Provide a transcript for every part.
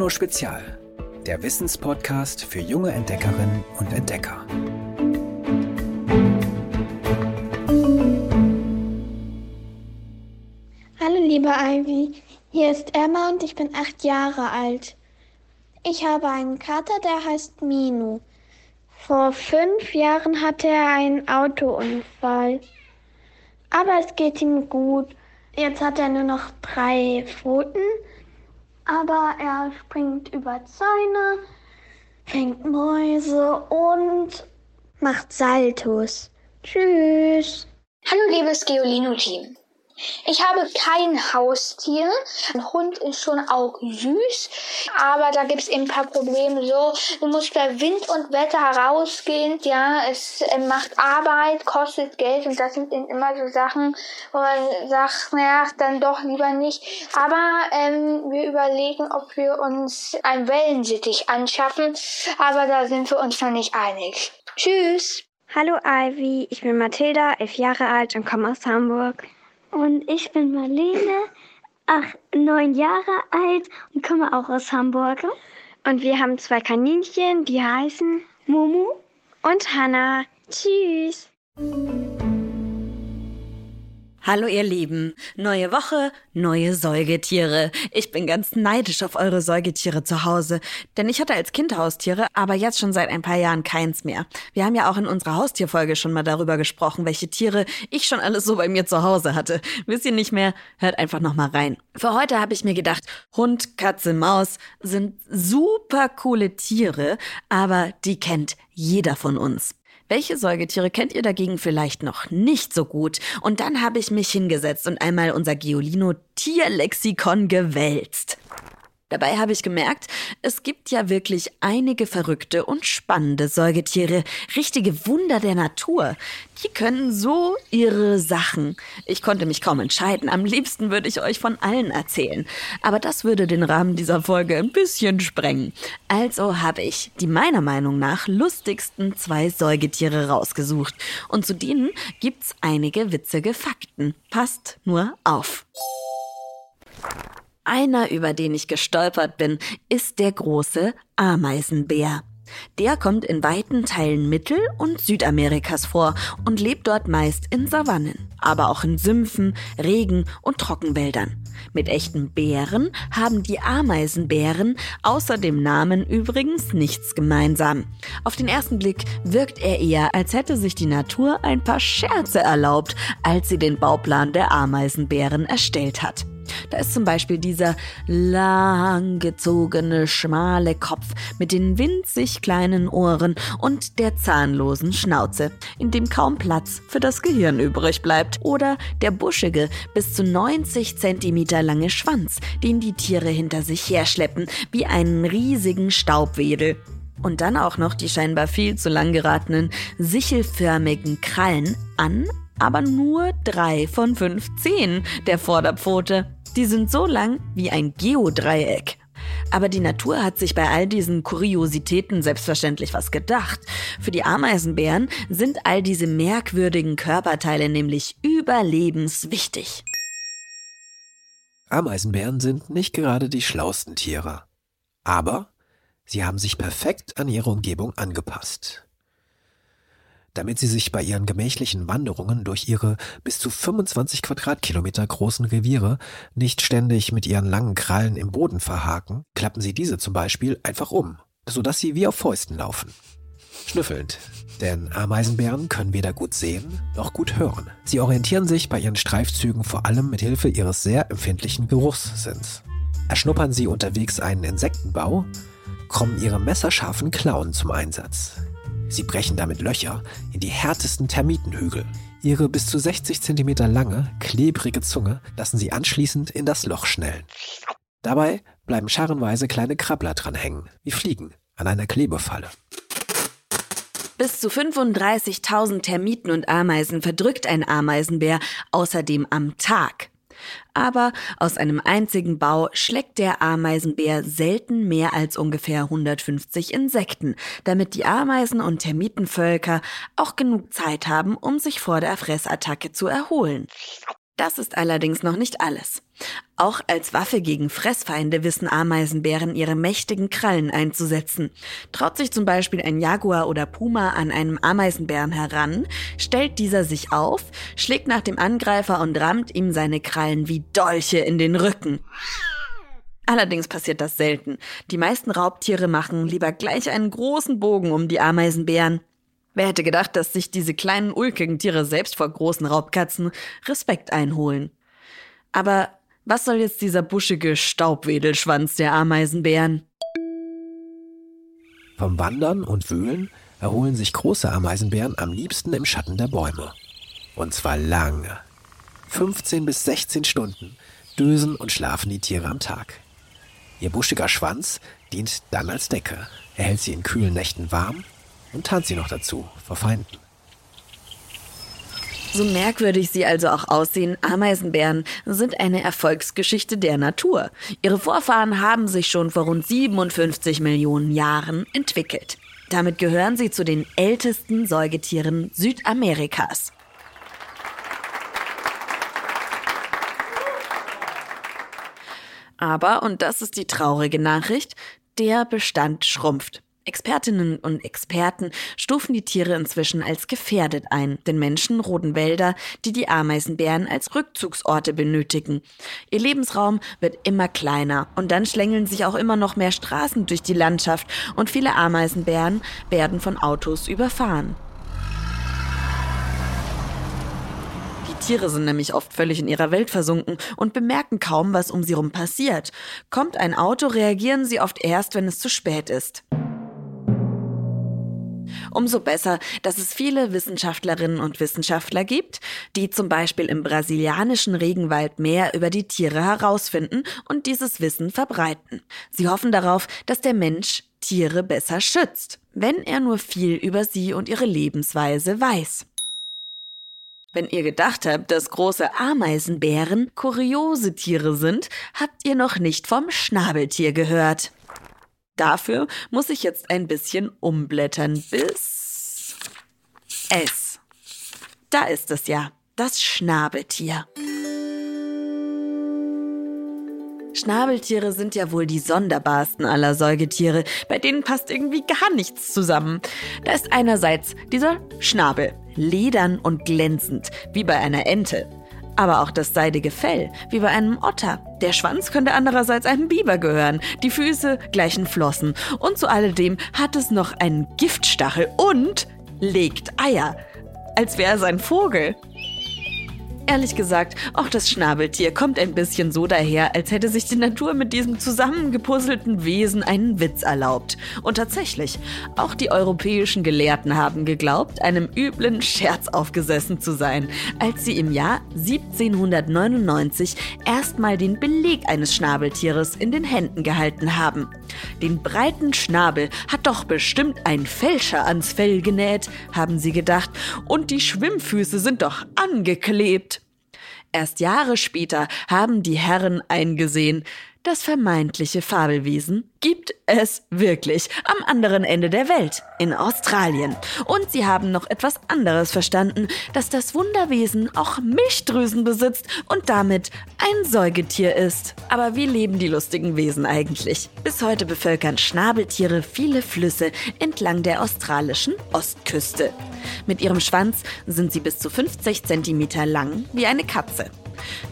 Bruno Spezial, der Wissenspodcast für junge Entdeckerinnen und Entdecker. Hallo liebe Ivy, hier ist Emma und ich bin acht Jahre alt. Ich habe einen Kater, der heißt Minu. Vor fünf Jahren hatte er einen Autounfall. Aber es geht ihm gut. Jetzt hat er nur noch drei Pfoten, aber er springt über Zäune, fängt Mäuse und macht Saltos. Tschüss. Hallo liebes Geolino-Team. Ich habe kein Haustier. Ein Hund ist schon auch süß, aber da gibt es eben ein paar Probleme. So, du musst bei Wind und Wetter herausgehen. Ja, es äh, macht Arbeit, kostet Geld und das sind eben immer so Sachen, wo man sagt, naja, dann doch lieber nicht. Aber ähm, wir überlegen, ob wir uns ein Wellensittich anschaffen, aber da sind wir uns noch nicht einig. Tschüss. Hallo Ivy, ich bin Mathilda, elf Jahre alt und komme aus Hamburg. Und ich bin Marlene, acht, neun Jahre alt und komme auch aus Hamburg. Und wir haben zwei Kaninchen, die heißen Mumu und Hannah. Tschüss. Hallo ihr Lieben, neue Woche, neue Säugetiere. Ich bin ganz neidisch auf eure Säugetiere zu Hause, denn ich hatte als Kind Haustiere, aber jetzt schon seit ein paar Jahren keins mehr. Wir haben ja auch in unserer Haustierfolge schon mal darüber gesprochen, welche Tiere ich schon alles so bei mir zu Hause hatte. Wisst ihr nicht mehr? Hört einfach noch mal rein. Für heute habe ich mir gedacht, Hund, Katze, Maus sind super coole Tiere, aber die kennt jeder von uns. Welche Säugetiere kennt ihr dagegen vielleicht noch nicht so gut? Und dann habe ich mich hingesetzt und einmal unser Geolino Tierlexikon gewälzt. Dabei habe ich gemerkt, es gibt ja wirklich einige verrückte und spannende Säugetiere, richtige Wunder der Natur. Die können so irre Sachen. Ich konnte mich kaum entscheiden. Am liebsten würde ich euch von allen erzählen. Aber das würde den Rahmen dieser Folge ein bisschen sprengen. Also habe ich die meiner Meinung nach lustigsten zwei Säugetiere rausgesucht. Und zu denen gibt's einige witzige Fakten. Passt nur auf. Einer, über den ich gestolpert bin, ist der große Ameisenbär. Der kommt in weiten Teilen Mittel- und Südamerikas vor und lebt dort meist in Savannen, aber auch in Sümpfen, Regen und Trockenwäldern. Mit echten Bären haben die Ameisenbären außer dem Namen übrigens nichts gemeinsam. Auf den ersten Blick wirkt er eher, als hätte sich die Natur ein paar Scherze erlaubt, als sie den Bauplan der Ameisenbären erstellt hat. Da ist zum Beispiel dieser langgezogene, schmale Kopf mit den winzig kleinen Ohren und der zahnlosen Schnauze, in dem kaum Platz für das Gehirn übrig bleibt. Oder der buschige, bis zu 90 Zentimeter lange Schwanz, den die Tiere hinter sich herschleppen, wie einen riesigen Staubwedel. Und dann auch noch die scheinbar viel zu lang geratenen, sichelförmigen Krallen an, aber nur drei von fünf Zehen der Vorderpfote. Die sind so lang wie ein Geodreieck. Aber die Natur hat sich bei all diesen Kuriositäten selbstverständlich was gedacht. Für die Ameisenbären sind all diese merkwürdigen Körperteile nämlich überlebenswichtig. Ameisenbären sind nicht gerade die schlausten Tiere. Aber sie haben sich perfekt an ihre Umgebung angepasst damit sie sich bei ihren gemächlichen Wanderungen durch ihre bis zu 25 Quadratkilometer großen Reviere nicht ständig mit ihren langen Krallen im Boden verhaken, klappen sie diese zum Beispiel einfach um, sodass sie wie auf Fäusten laufen. Schnüffelnd, denn Ameisenbären können weder gut sehen noch gut hören. Sie orientieren sich bei ihren Streifzügen vor allem mit Hilfe ihres sehr empfindlichen Geruchssinns. Erschnuppern sie unterwegs einen Insektenbau, kommen ihre messerscharfen Klauen zum Einsatz. Sie brechen damit Löcher in die härtesten Termitenhügel. Ihre bis zu 60 cm lange, klebrige Zunge lassen sie anschließend in das Loch schnellen. Dabei bleiben scharenweise kleine Krabbler dran hängen, wie Fliegen an einer Klebefalle. Bis zu 35.000 Termiten und Ameisen verdrückt ein Ameisenbär außerdem am Tag. Aber aus einem einzigen Bau schlägt der Ameisenbär selten mehr als ungefähr 150 Insekten, damit die Ameisen- und Termitenvölker auch genug Zeit haben, um sich vor der Fressattacke zu erholen. Das ist allerdings noch nicht alles. Auch als Waffe gegen Fressfeinde wissen Ameisenbären ihre mächtigen Krallen einzusetzen. Traut sich zum Beispiel ein Jaguar oder Puma an einem Ameisenbären heran, stellt dieser sich auf, schlägt nach dem Angreifer und rammt ihm seine Krallen wie Dolche in den Rücken. Allerdings passiert das selten. Die meisten Raubtiere machen lieber gleich einen großen Bogen um die Ameisenbären. Wer hätte gedacht, dass sich diese kleinen ulkigen Tiere selbst vor großen Raubkatzen Respekt einholen? Aber was soll jetzt dieser buschige Staubwedelschwanz der Ameisenbären? Vom Wandern und Wühlen erholen sich große Ameisenbären am liebsten im Schatten der Bäume. Und zwar lange. 15 bis 16 Stunden dösen und schlafen die Tiere am Tag. Ihr buschiger Schwanz dient dann als Decke. Er hält sie in kühlen Nächten warm und tarnt sie noch dazu vor Feinden. So merkwürdig sie also auch aussehen, Ameisenbären sind eine Erfolgsgeschichte der Natur. Ihre Vorfahren haben sich schon vor rund 57 Millionen Jahren entwickelt. Damit gehören sie zu den ältesten Säugetieren Südamerikas. Aber, und das ist die traurige Nachricht, der Bestand schrumpft. Expertinnen und Experten stufen die Tiere inzwischen als gefährdet ein, denn Menschen roden Wälder, die die Ameisenbären als Rückzugsorte benötigen. Ihr Lebensraum wird immer kleiner und dann schlängeln sich auch immer noch mehr Straßen durch die Landschaft und viele Ameisenbären werden von Autos überfahren. Die Tiere sind nämlich oft völlig in ihrer Welt versunken und bemerken kaum, was um sie herum passiert. Kommt ein Auto, reagieren sie oft erst, wenn es zu spät ist. Umso besser, dass es viele Wissenschaftlerinnen und Wissenschaftler gibt, die zum Beispiel im brasilianischen Regenwald mehr über die Tiere herausfinden und dieses Wissen verbreiten. Sie hoffen darauf, dass der Mensch Tiere besser schützt, wenn er nur viel über sie und ihre Lebensweise weiß. Wenn ihr gedacht habt, dass große Ameisenbären kuriose Tiere sind, habt ihr noch nicht vom Schnabeltier gehört. Dafür muss ich jetzt ein bisschen umblättern bis S. Da ist es ja, das Schnabeltier. Schnabeltiere sind ja wohl die sonderbarsten aller Säugetiere, bei denen passt irgendwie gar nichts zusammen. Da ist einerseits dieser Schnabel, ledern und glänzend, wie bei einer Ente aber auch das seidige Fell, wie bei einem Otter. Der Schwanz könnte andererseits einem Biber gehören, die Füße gleichen Flossen und zu alledem hat es noch einen Giftstachel und legt Eier, als wäre es ein Vogel. Ehrlich gesagt, auch das Schnabeltier kommt ein bisschen so daher, als hätte sich die Natur mit diesem zusammengepuzzelten Wesen einen Witz erlaubt. Und tatsächlich, auch die europäischen Gelehrten haben geglaubt, einem üblen Scherz aufgesessen zu sein, als sie im Jahr 1799 erstmal den Beleg eines Schnabeltieres in den Händen gehalten haben. Den breiten Schnabel hat doch bestimmt ein Fälscher ans Fell genäht, haben sie gedacht, und die Schwimmfüße sind doch angeklebt. Erst Jahre später haben die Herren eingesehen, das vermeintliche Fabelwesen gibt es wirklich am anderen Ende der Welt, in Australien. Und sie haben noch etwas anderes verstanden, dass das Wunderwesen auch Milchdrüsen besitzt und damit ein Säugetier ist. Aber wie leben die lustigen Wesen eigentlich? Bis heute bevölkern Schnabeltiere viele Flüsse entlang der australischen Ostküste. Mit ihrem Schwanz sind sie bis zu 50 cm lang wie eine Katze.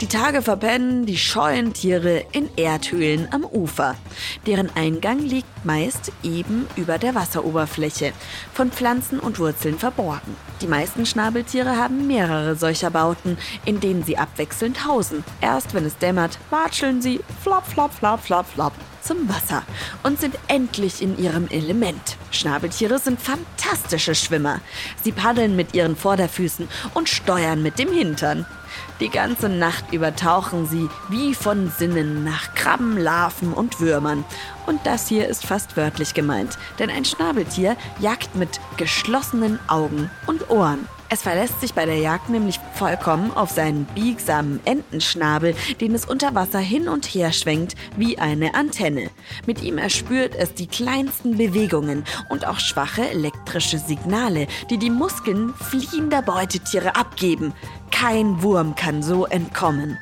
Die Tage verpennen die scheuen Tiere in Erdhöhlen am Ufer. Deren Eingang liegt meist eben über der Wasseroberfläche, von Pflanzen und Wurzeln verborgen. Die meisten Schnabeltiere haben mehrere solcher Bauten, in denen sie abwechselnd hausen. Erst wenn es dämmert, watscheln sie flop, flop, flop, flop, flop zum Wasser und sind endlich in ihrem Element. Schnabeltiere sind fantastische Schwimmer. Sie paddeln mit ihren Vorderfüßen und steuern mit dem Hintern. Die ganze Nacht über tauchen sie wie von Sinnen nach Krabben, Larven und Würmern. Und das hier ist fast wörtlich gemeint, denn ein Schnabeltier jagt mit geschlossenen Augen und Ohren. Es verlässt sich bei der Jagd nämlich vollkommen auf seinen biegsamen Entenschnabel, den es unter Wasser hin und her schwenkt wie eine Antenne. Mit ihm erspürt es die kleinsten Bewegungen und auch schwache elektrische Signale, die die Muskeln fliehender Beutetiere abgeben. Kein Wurm kann so entkommen.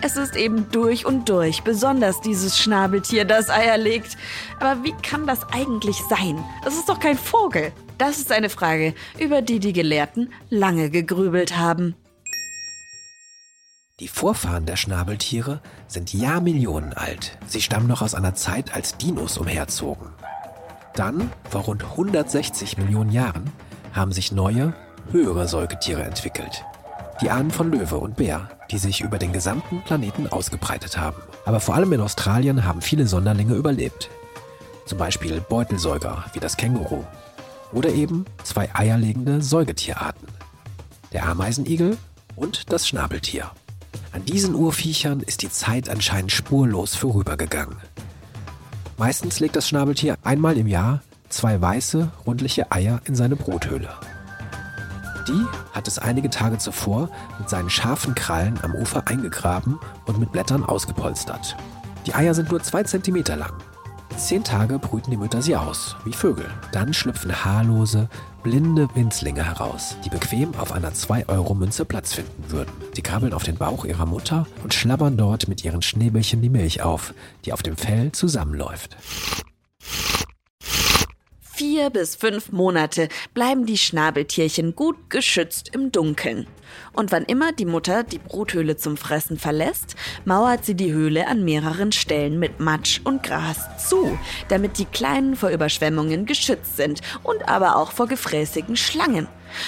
Es ist eben durch und durch, besonders dieses Schnabeltier, das Eier legt. Aber wie kann das eigentlich sein? Es ist doch kein Vogel. Das ist eine Frage, über die die Gelehrten lange gegrübelt haben. Die Vorfahren der Schnabeltiere sind Jahrmillionen alt. Sie stammen noch aus einer Zeit, als Dinos umherzogen. Dann, vor rund 160 Millionen Jahren, haben sich neue, höhere Säugetiere entwickelt. Die Ahnen von Löwe und Bär, die sich über den gesamten Planeten ausgebreitet haben. Aber vor allem in Australien haben viele Sonderlinge überlebt. Zum Beispiel Beutelsäuger wie das Känguru. Oder eben zwei eierlegende Säugetierarten. Der Ameisenigel und das Schnabeltier. An diesen Urviechern ist die Zeit anscheinend spurlos vorübergegangen. Meistens legt das Schnabeltier einmal im Jahr zwei weiße, rundliche Eier in seine Bruthöhle. Die hat es einige Tage zuvor mit seinen scharfen Krallen am Ufer eingegraben und mit Blättern ausgepolstert. Die Eier sind nur zwei Zentimeter lang. Zehn Tage brüten die Mütter sie aus, wie Vögel. Dann schlüpfen haarlose, blinde Winzlinge heraus, die bequem auf einer 2-Euro-Münze Platz finden würden. Sie krabbeln auf den Bauch ihrer Mutter und schlabbern dort mit ihren Schnäbelchen die Milch auf, die auf dem Fell zusammenläuft. Vier bis fünf Monate bleiben die Schnabeltierchen gut geschützt im Dunkeln. Und wann immer die Mutter die Bruthöhle zum Fressen verlässt, mauert sie die Höhle an mehreren Stellen mit Matsch und Gras zu, damit die Kleinen vor Überschwemmungen geschützt sind und aber auch vor gefräßigen Schlangen.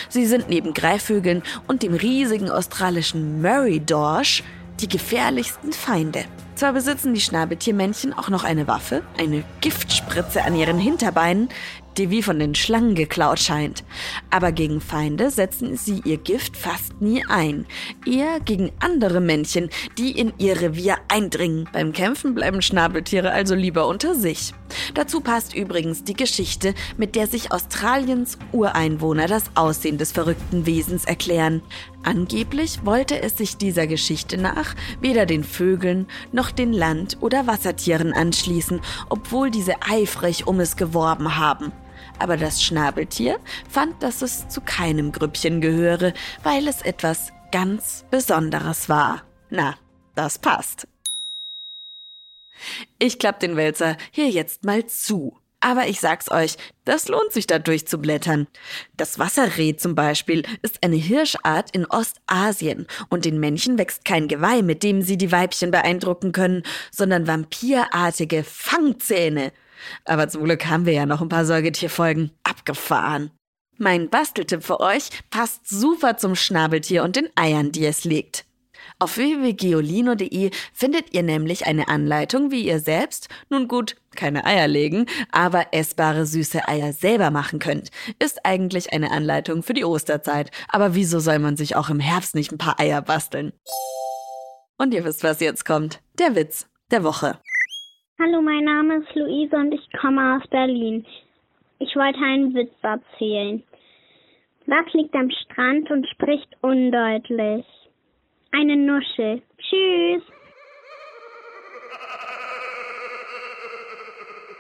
Sie sind neben Greifvögeln und dem riesigen australischen Murray Dorsch die gefährlichsten Feinde. Zwar besitzen die Schnabeltiermännchen auch noch eine Waffe, eine Giftspritze an ihren Hinterbeinen, die wie von den Schlangen geklaut scheint. Aber gegen Feinde setzen sie ihr Gift fast nie ein. Eher gegen andere Männchen, die in ihr Revier eindringen. Beim Kämpfen bleiben Schnabeltiere also lieber unter sich. Dazu passt übrigens die Geschichte, mit der sich Australiens Ureinwohner das Aussehen des verrückten Wesens erklären. Angeblich wollte es sich dieser Geschichte nach weder den Vögeln noch den Land- oder Wassertieren anschließen, obwohl diese eifrig um es geworben haben. Aber das Schnabeltier fand, dass es zu keinem Grüppchen gehöre, weil es etwas ganz Besonderes war. Na, das passt. Ich klapp den Wälzer hier jetzt mal zu. Aber ich sag's euch, das lohnt sich da durchzublättern. Das Wasserreh zum Beispiel ist eine Hirschart in Ostasien und den Männchen wächst kein Geweih, mit dem sie die Weibchen beeindrucken können, sondern vampirartige Fangzähne. Aber zum Glück haben wir ja noch ein paar Säugetierfolgen abgefahren. Mein Basteltipp für euch passt super zum Schnabeltier und den Eiern, die es legt. Auf www.geolino.de findet ihr nämlich eine Anleitung, wie ihr selbst, nun gut, keine Eier legen, aber essbare süße Eier selber machen könnt. Ist eigentlich eine Anleitung für die Osterzeit. Aber wieso soll man sich auch im Herbst nicht ein paar Eier basteln? Und ihr wisst, was jetzt kommt. Der Witz der Woche. Hallo, mein Name ist Luise und ich komme aus Berlin. Ich wollte einen Witz erzählen. Was liegt am Strand und spricht undeutlich? Eine Nuschel. Tschüss.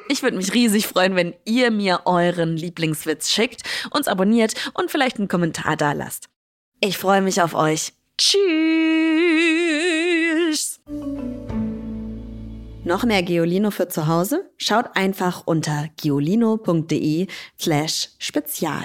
Ich würde mich riesig freuen, wenn ihr mir euren Lieblingswitz schickt, uns abonniert und vielleicht einen Kommentar da lasst. Ich freue mich auf euch. Tschüss. Noch mehr Geolino für zu Hause? Schaut einfach unter geolino.de slash spezial.